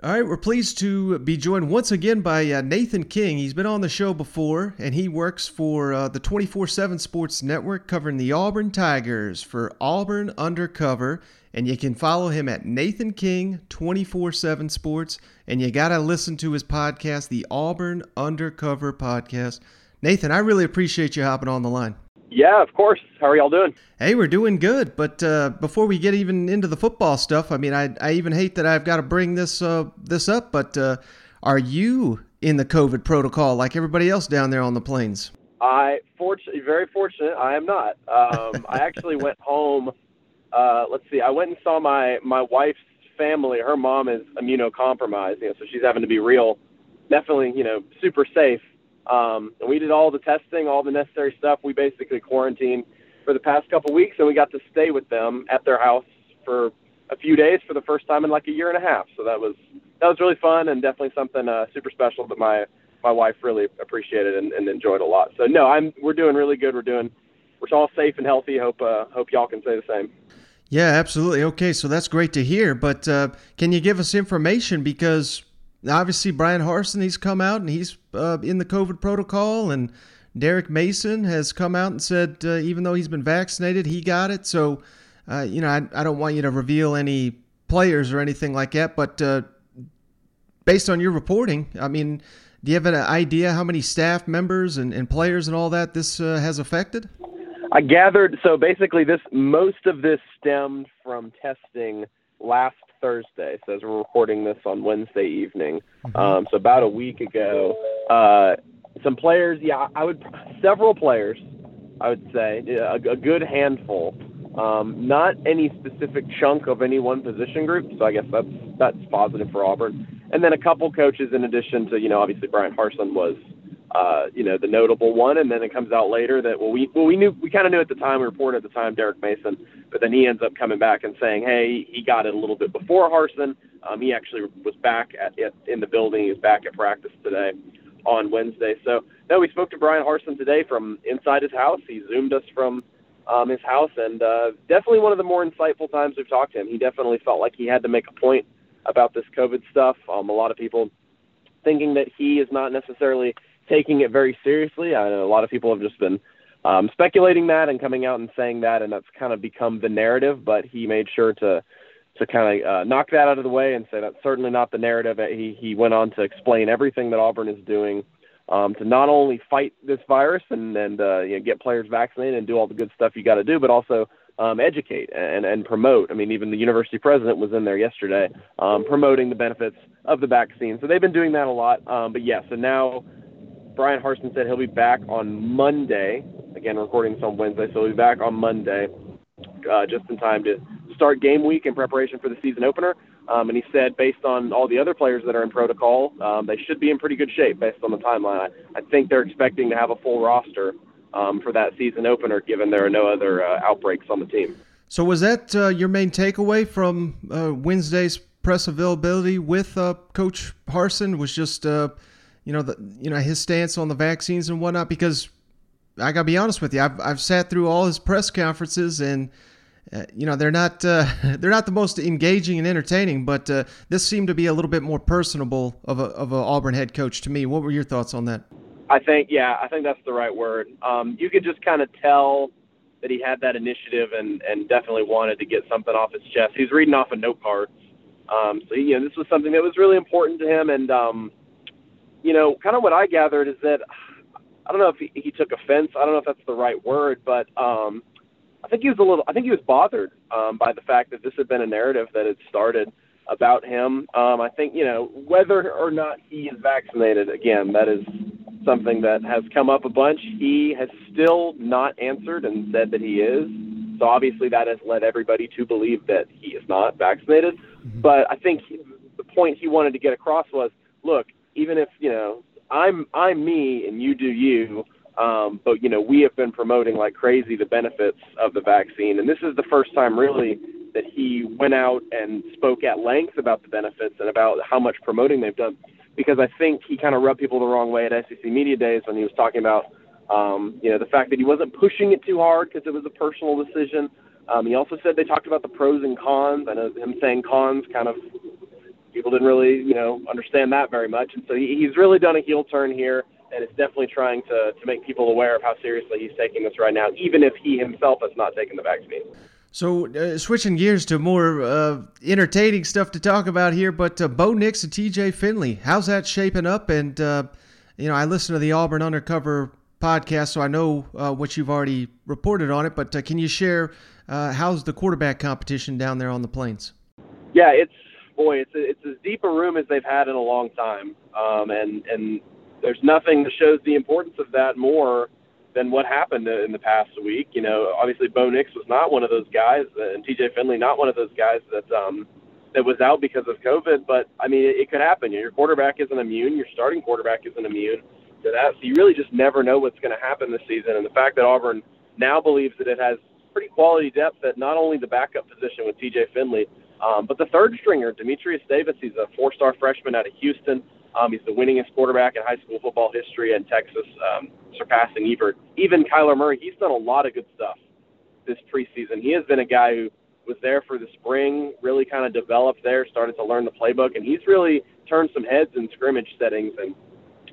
All right, we're pleased to be joined once again by uh, Nathan King. He's been on the show before, and he works for uh, the 24 7 Sports Network covering the Auburn Tigers for Auburn Undercover. And you can follow him at Nathan King 24 7 Sports. And you got to listen to his podcast, the Auburn Undercover Podcast. Nathan, I really appreciate you hopping on the line. Yeah, of course. How are y'all doing? Hey, we're doing good. But uh, before we get even into the football stuff, I mean, I, I even hate that I've got to bring this uh, this up. But uh, are you in the COVID protocol like everybody else down there on the plains? I fortunately, very fortunate. I am not. Um, I actually went home. Uh, let's see. I went and saw my my wife's family. Her mom is immunocompromised, you know, so she's having to be real, definitely, you know, super safe. Um, and we did all the testing, all the necessary stuff. We basically quarantined for the past couple weeks, and we got to stay with them at their house for a few days for the first time in like a year and a half. So that was that was really fun and definitely something uh, super special that my my wife really appreciated and, and enjoyed a lot. So no, I'm we're doing really good. We're doing we're all safe and healthy. Hope uh, hope y'all can say the same. Yeah, absolutely. Okay, so that's great to hear. But uh, can you give us information because obviously Bryan Harsin he's come out and he's uh, in the COVID protocol, and Derek Mason has come out and said uh, even though he's been vaccinated, he got it. So, uh, you know, I, I don't want you to reveal any players or anything like that, but uh, based on your reporting, I mean, do you have an idea how many staff members and, and players and all that this uh, has affected? I gathered so basically this most of this stemmed from testing last Thursday. So as we're recording this on Wednesday evening, mm-hmm. um, so about a week ago, uh, some players, yeah, I would several players, I would say a, a good handful. Um, not any specific chunk of any one position group, so I guess that's that's positive for Auburn. And then a couple coaches, in addition to you know obviously Bryan Harsin was uh, you know, the notable one, and then it comes out later that well, we well we knew we kind of knew at the time, we reported at the time Derek Mason, but then he ends up coming back and saying, hey, he got it a little bit before Harsin. Um, he actually was back at, at in the building. He was back at practice today on Wednesday. So no, we spoke to Bryan Harsin today from inside his house. He zoomed us from um, his house, and uh, definitely one of the more insightful times we've talked to him. He definitely felt like he had to make a point about this COVID stuff. Um, a lot of people thinking that he is not necessarily taking it very seriously. I know a lot of people have just been um, speculating that and coming out and saying that, and that's kind of become the narrative. But he made sure to to kind of uh, knock that out of the way and say that's certainly not the narrative. He he went on to explain everything that Auburn is doing um, to not only fight this virus and and uh, you know, get players vaccinated and do all the good stuff you got to do, but also um, educate and, and promote. I mean, even the university president was in there yesterday um, promoting the benefits of the vaccine. So they've been doing that a lot. Um, but yes, yeah, so now Bryan Harsin said he'll be back on Monday. Again, recording this on Wednesday, so he'll be back on Monday, uh, just in time to start game week in preparation for the season opener. Um, and he said, based on all the other players that are in protocol, um, they should be in pretty good shape based on the timeline. I, I think they're expecting to have a full roster um, for that season opener, given there are no other uh, outbreaks on the team. So, was that uh, your main takeaway from uh, Wednesday's press availability with uh, Coach Harsin? Was just uh, you know the you know his stance on the vaccines and whatnot because I gotta be honest with you I've I've sat through all his press conferences and uh, you know they're not uh, they're not the most engaging and entertaining but uh, this seemed to be a little bit more personable of a of a Auburn head coach to me. What were your thoughts on that? I think yeah I think that's the right word. Um, you could just kind of tell that he had that initiative and and definitely wanted to get something off his chest. He's reading off a note card. Um, so you know this was something that was really important to him and um, you know, kind of what I gathered is that I don't know if he, he took offense. I don't know if that's the right word, but um, I think he was a little. I think he was bothered um, by the fact that this had been a narrative that had started about him. Um, I think you know whether or not he is vaccinated. Again, that is something that has come up a bunch. He has still not answered and said that he is. So obviously that has led everybody to believe that he is not vaccinated. Mm-hmm. But I think he, the point he wanted to get across was, look, even if you know I'm I'm me and you do you. Um, but you know, we have been promoting like crazy the benefits of the vaccine, and this is the first time really that he went out and spoke at length about the benefits and about how much promoting they've done. Because I think he kind of rubbed people the wrong way at SEC Media Days when he was talking about, um, you know, the fact that he wasn't pushing it too hard because it was a personal decision. Um, he also said they talked about the pros and cons. I know him saying cons kind of people didn't really, you know, understand that very much. And so he, he's really done a heel turn here and is definitely trying to, to make people aware of how seriously he's taking this right now, even if he himself has not taken the vaccine. So, uh, switching gears to more uh, entertaining stuff to talk about here, but uh, Bo Nix and TJ Finley, how's that shaping up? And, uh, you know, I listen to the Auburn Undercover podcast, so I know uh, what you've already reported on it, but uh, can you share how's the quarterback competition down there on the Plains? Yeah, it's, boy, it's, a, it's as deep a room as they've had in a long time. Um, and, and there's nothing that shows the importance of that more than what happened in the past week. You know, obviously Bo Nix was not one of those guys, and TJ Finley not one of those guys that um, that was out because of COVID. But I mean, it, it could happen. Your quarterback isn't immune. Your starting quarterback isn't immune to that. So you really just never know what's going to happen this season. And the fact that Auburn now believes that it has pretty quality depth at not only the backup position with TJ Finley, um, but the third stringer, Dematrius Davis. He's a four-star freshman out of Houston. Um, he's the winningest quarterback in high school football history in Texas, um, surpassing Ebert. Even Kyler Murray, he's done a lot of good stuff this preseason. He has been a guy who was there for the spring, really kind of developed there, started to learn the playbook, and he's really turned some heads in scrimmage settings and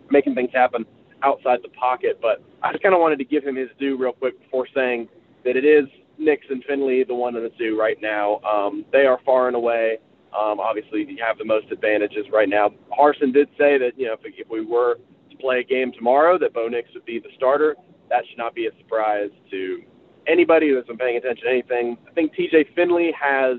making things happen outside the pocket. But I just kind of wanted to give him his due real quick before saying that it is Nix and Finley, the one and the two right now. Um, they are far and away um, obviously, you have the most advantages right now. Harsin did say that you know if, if we were to play a game tomorrow, that Bo Nix would be the starter. That should not be a surprise to anybody who's been paying attention to anything. I think TJ Finley has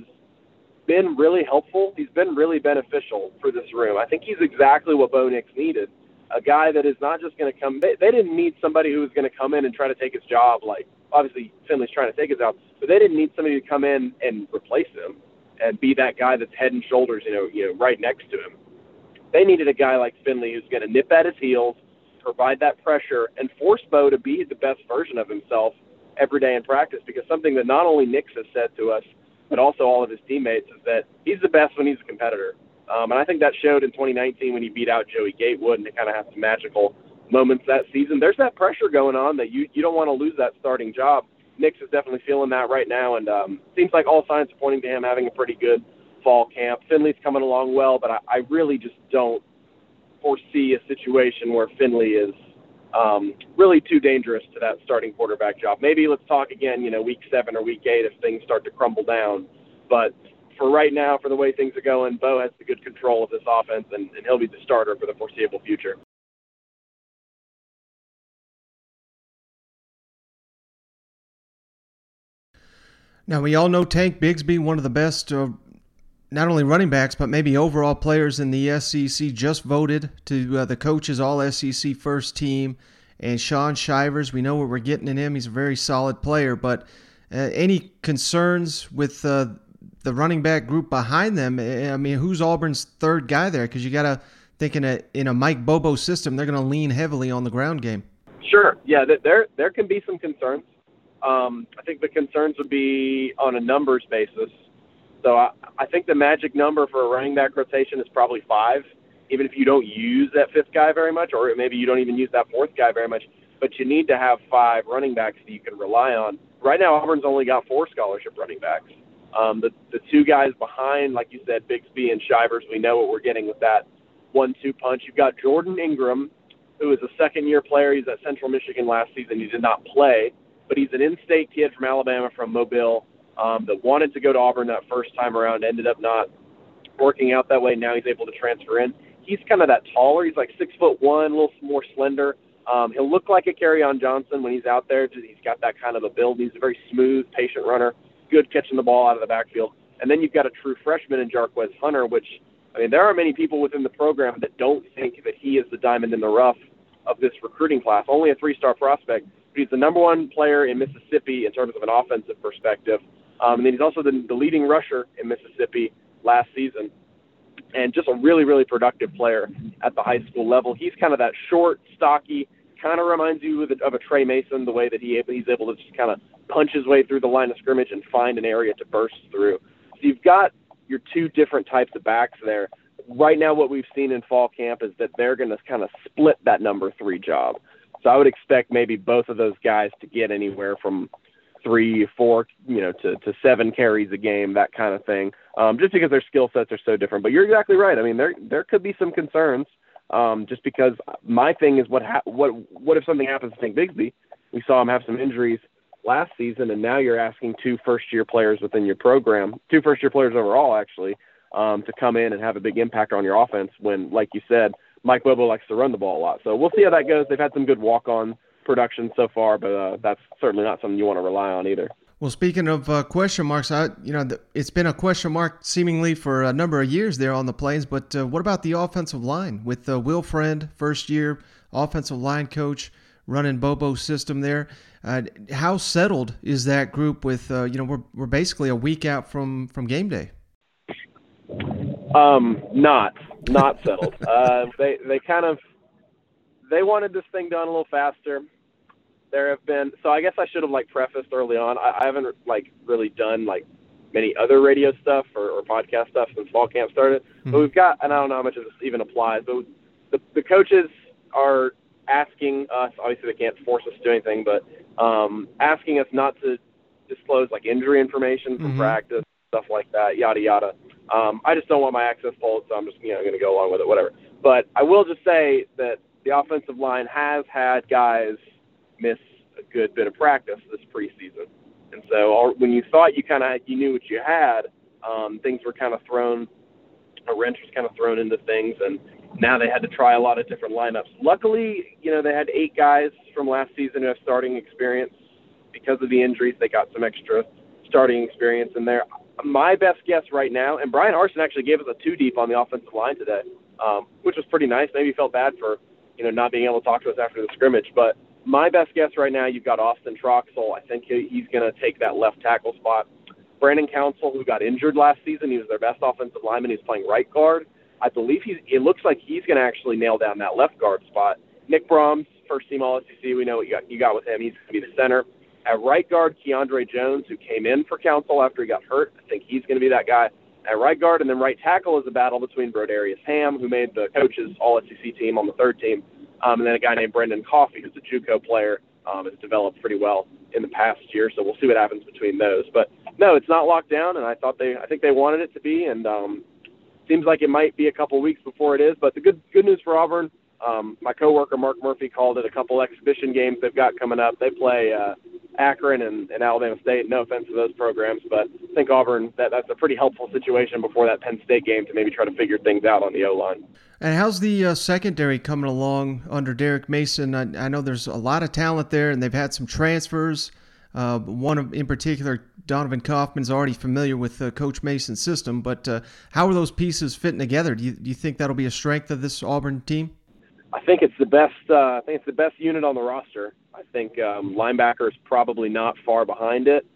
been really helpful. He's been really beneficial for this room. I think he's exactly what Bo Nix needed. A guy that is not just going to come. They, they didn't need somebody who was going to come in and try to take his job. Like obviously Finley's trying to take his job, but they didn't need somebody to come in and replace him and be that guy that's head and shoulders, you know, you know, right next to him. They needed a guy like Finley who's going to nip at his heels, provide that pressure, and force Bo to be the best version of himself every day in practice. Because something that not only Nix has said to us, but also all of his teammates, is that he's the best when he's a competitor. Um, and I think that showed in 2019 when he beat out Joey Gatewood, and it kind of had some magical moments that season. There's that pressure going on that you you don't want to lose that starting job. Nix is definitely feeling that right now, and um, seems like all signs are pointing to him having a pretty good fall camp. Finley's coming along well, but I, I really just don't foresee a situation where Finley is um, really too dangerous to that starting quarterback job. Maybe let's talk again, you know, week seven or week eight if things start to crumble down. But for right now, for the way things are going, Bo has the good control of this offense, and, and he'll be the starter for the foreseeable future. Now, we all know Tank Bigsby, one of the best, uh, not only running backs, but maybe overall players in the SEC, just voted to uh, the coaches all SEC first team. And Shaun Shivers, we know what we're getting in him. He's a very solid player, but uh, any concerns with uh, the running back group behind them? I mean, who's Auburn's third guy there? Because you got to think in a in a Mike Bobo system, they're going to lean heavily on the ground game. Sure. Yeah, there there can be some concerns. Um, I think the concerns would be on a numbers basis. So I, I think the magic number for a running back rotation is probably five, even if you don't use that fifth guy very much, or maybe you don't even use that fourth guy very much. But you need to have five running backs that you can rely on. Right now, Auburn's only got four scholarship running backs. Um, the the two guys behind, like you said, Bigsby and Shivers, we know what we're getting with that one-two punch. You've got Jordan Ingram, who is a second-year player. He's at Central Michigan last season. He did not play but he's an in-state kid from Alabama, from Mobile, um, that wanted to go to Auburn that first time around, ended up not working out that way. Now he's able to transfer in. He's kind of that taller. He's like six foot one, a little more slender. Um, he'll look like a Kerryon Johnson when he's out there. He's got that kind of a build. He's a very smooth, patient runner, good catching the ball out of the backfield. And then you've got a true freshman in Jarquez Hunter, which I mean, there are many people within the program that don't think that he is the diamond in the rough of this recruiting class. Only a three-star prospect, He's the number one player in Mississippi in terms of an offensive perspective. Um, and then he's also the, the leading rusher in Mississippi last season. and just a really, really productive player at the high school level. He's kind of that short, stocky, kind of reminds you of a, of a Tre Mason, the way that he he's able to just kind of punch his way through the line of scrimmage and find an area to burst through. So you've got your two different types of backs there. Right now, what we've seen in fall camp is that they're going to kind of split that number three job. So I would expect maybe both of those guys to get anywhere from three, four, you know, to, to seven carries a game, that kind of thing. Um, just because their skill sets are so different. But you're exactly right. I mean, there there could be some concerns. Um, just because my thing is what ha- what what if something happens to Tank Bigsby? We saw him have some injuries last season, and now you're asking two first year players within your program, two first year players overall, actually, um, to come in and have a big impact on your offense. When, like you said, Mike Bobo likes to run the ball a lot. So we'll see how that goes. They've had some good walk on production so far, but uh, that's certainly not something you want to rely on either. Well, speaking of uh, question marks, I, you know, the, it's been a question mark seemingly for a number of years there on the Plains. But uh, what about the offensive line with uh, Will Friend, first year offensive line coach, running Bobo's system there? Uh, how settled is that group? With uh, you know, we're we're basically a week out from from game day. Um, not not settled. uh, they they kind of they wanted this thing done a little faster there have been so I guess I should have like prefaced early on. I, I haven't like really done like many other radio stuff or, or podcast stuff since fall camp started. Mm-hmm. But we've got and I don't know how much of this even applies, but the, the coaches are asking us. Obviously, they can't force us to do anything, but um, asking us not to disclose like injury information from mm-hmm. practice, stuff like that, yada yada. Um, I just don't want my access pulled, so I'm just you know going to go along with it, whatever. But I will just say that the offensive line has had guys miss a good bit of practice this preseason. And so all, when you thought you kind of you knew what you had, um, things were kind of thrown, a wrench was kind of thrown into things, and now they had to try a lot of different lineups. Luckily, you know they had eight guys from last season who have starting experience. Because of the injuries, they got some extra starting experience in there. My best guess right now, and Bryan Harsin actually gave us a two deep on the offensive line today, um, which was pretty nice. Maybe he felt bad for you know not being able to talk to us after the scrimmage, but my best guess right now, you've got Austin Troxell. I think he's going to take that left tackle spot. Brandon Council, who got injured last season, he was their best offensive lineman. He's playing right guard. I believe he's. It looks like he's going to actually nail down that left guard spot. Nick Brahms, first team All SEC. We know what you got. You got with him. He's going to be the center. At right guard, Keiondre Jones, who came in for Council after he got hurt. I think he's going to be that guy at right guard, and then right tackle is a battle between Brodarious Hamm, who made the coaches All SEC team on the third team, um, and then a guy named Brendan Coffee, who's a JUCO player, um, has developed pretty well in the past year. So we'll see what happens between those. But no, it's not locked down, and I thought they, I think they wanted it to be, and um, seems like it might be a couple weeks before it is. But the good good news for Auburn, um, my coworker Mark Murphy called it a couple exhibition games they've got coming up. They play uh, Akron and, and Alabama State. No offense to those programs, but I think Auburn that that's a pretty helpful situation before that Penn State game to maybe try to figure things out on the O line. And how's the uh, secondary coming along under Derek Mason? I, I, know there's a lot of talent there, and they've had some transfers. Uh, one of, in particular, Donovan Kaufman's already familiar with uh, Coach Mason's system. But uh, how are those pieces fitting together? Do you, do you think that'll be a strength of this Auburn team? I think it's the best. Uh, I think it's the best unit on the roster. I think um, linebacker is probably not far behind it.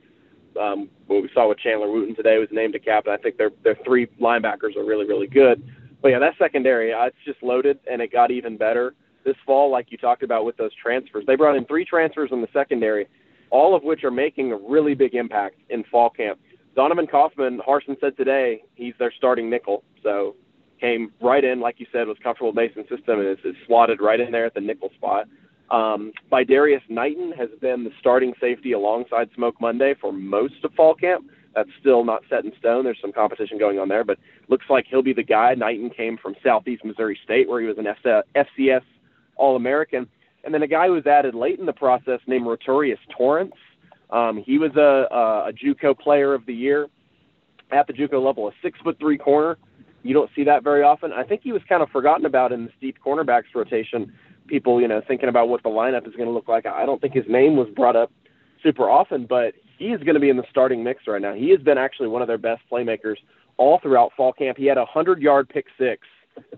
Um, what we saw with Chandler Wooten today was named a captain. I think their their three linebackers are really really good. But yeah, that secondary, uh, it's just loaded, and it got even better this fall, like you talked about with those transfers. They brought in three transfers in the secondary, all of which are making a really big impact in fall camp. Donovan Kaufman, Harsin said today, he's their starting nickel. So came right in, like you said, was comfortable with Mason's system and is, is slotted right in there at the nickel spot. Um, Darius Knighton has been the starting safety alongside Smoke Monday for most of fall camp. That's still not set in stone. There's some competition going on there, but looks like he'll be the guy. Knighton came from Southeast Missouri State, where he was an FCS All American. And then a guy who was added late in the process named Rotorius Torrance. Um, he was a, a, a JUCO player of the year at the JUCO level, a six foot three corner. You don't see that very often. I think he was kind of forgotten about in the steep cornerbacks rotation. People, you know, thinking about what the lineup is going to look like. I don't think his name was brought up super often, but he is going to be in the starting mix right now. He has been actually one of their best playmakers all throughout fall camp. He had a 100 yard pick six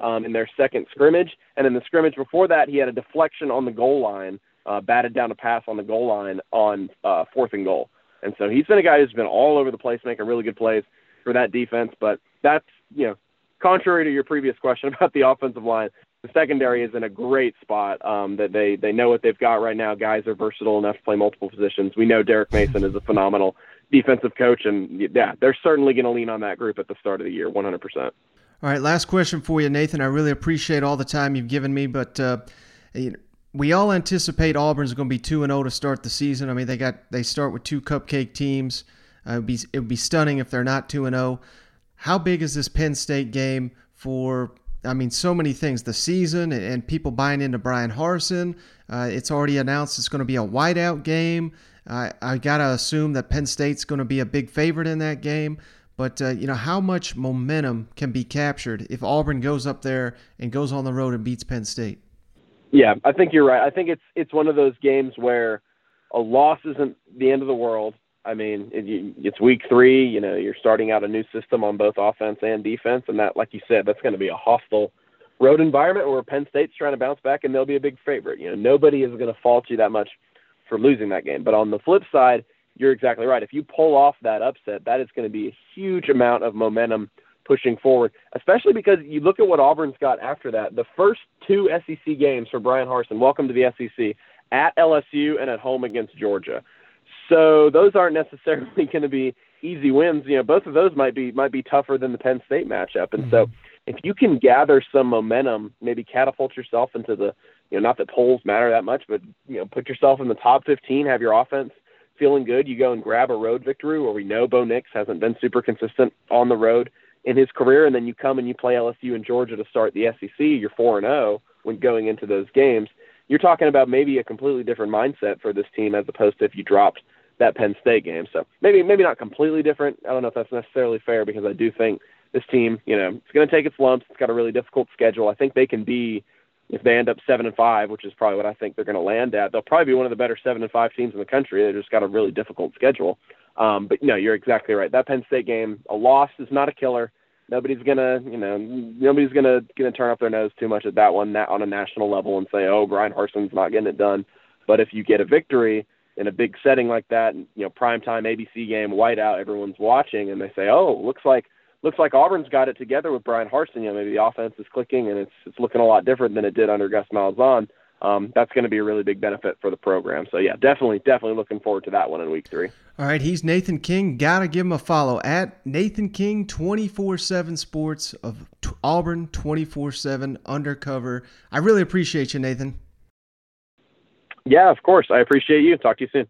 um, in their second scrimmage. And in the scrimmage before that, he had a deflection on the goal line, uh, batted down a pass on the goal line on uh, fourth and goal. And so he's been a guy who's been all over the place, making really good plays for that defense. But that's, you know, contrary to your previous question about the offensive line, the secondary is in a great spot. Um, that they they know what they've got right now. Guys are versatile enough to play multiple positions. We know Derek Mason is a phenomenal defensive coach, and yeah, they're certainly going to lean on that group at the start of the year, 100%. All right, last question for you, Nathan. I really appreciate all the time you've given me, but uh, we all anticipate Auburn's going to be two and zero oh to start the season. I mean, they got they start with two cupcake teams. Uh, be it would be stunning if they're not two and zero. How big is this Penn State game for? I mean, so many things. The season and, people buying into Bryan Harsin. Uh, it's already announced it's going to be a whiteout game. I gotta assume that Penn State's going to be a big favorite in that game. But uh, you know how much momentum can be captured if Auburn goes up there and goes on the road and beats Penn State. Yeah, I think you're right. I think it's it's one of those games where a loss isn't the end of the world. I mean, it, it's week three. You know, you're starting out a new system on both offense and defense, and that, like you said, that's going to be a hostile road environment where Penn State's trying to bounce back, and they'll be a big favorite. You know, nobody is going to fault you that much for losing that game. But on the flip side, you're exactly right. If you pull off that upset, that is going to be a huge amount of momentum pushing forward, especially because you look at what Auburn's got after that. The first two SEC games for Bryan Harsin, welcome to the SEC, at LSU and at home against Georgia. So those aren't necessarily going to be easy wins. You know, both of those might be might be tougher than the Penn State matchup. And mm-hmm. so if you can gather some momentum, maybe catapult yourself into the, you know, not that polls matter that much, but you know, put yourself in the top 15, have your offense feeling good. You go and grab a road victory where we know Bo Nix hasn't been super consistent on the road in his career, and then you come and you play LSU and Georgia to start the SEC. You're four and zero oh when going into those games. You're talking about maybe a completely different mindset for this team as opposed to if you dropped that Penn State game. So maybe maybe not completely different. I don't know if that's necessarily fair because I do think this team, you know, it's going to take its lumps. It's got a really difficult schedule. I think they can be, if they end up seven and five, which is probably what I think they're going to land at, they'll probably be one of the better seven and five teams in the country. They just got a really difficult schedule. Um, but no, you're exactly right. That Penn State game, a loss is not a killer. Nobody's gonna, you know, nobody's gonna gonna turn up their nose too much at that one on a national level and say, oh, Bryan Harsin's not getting it done. But if you get a victory in a big setting like that, you know, primetime ABC game, whiteout, everyone's watching, and they say, oh, looks like looks like Auburn's got it together with Bryan Harsin. You know, maybe the offense is clicking and it's it's looking a lot different than it did under Gus Malzahn. Um, that's going to be a really big benefit for the program. So yeah, definitely, definitely looking forward to that one in week three. All right, he's Nathan King. Gotta give him a follow at Nathan King twenty four seven Sports of Auburn twenty four seven Undercover. I really appreciate you, Nathan. Yeah, of course. I appreciate you. Talk to you soon.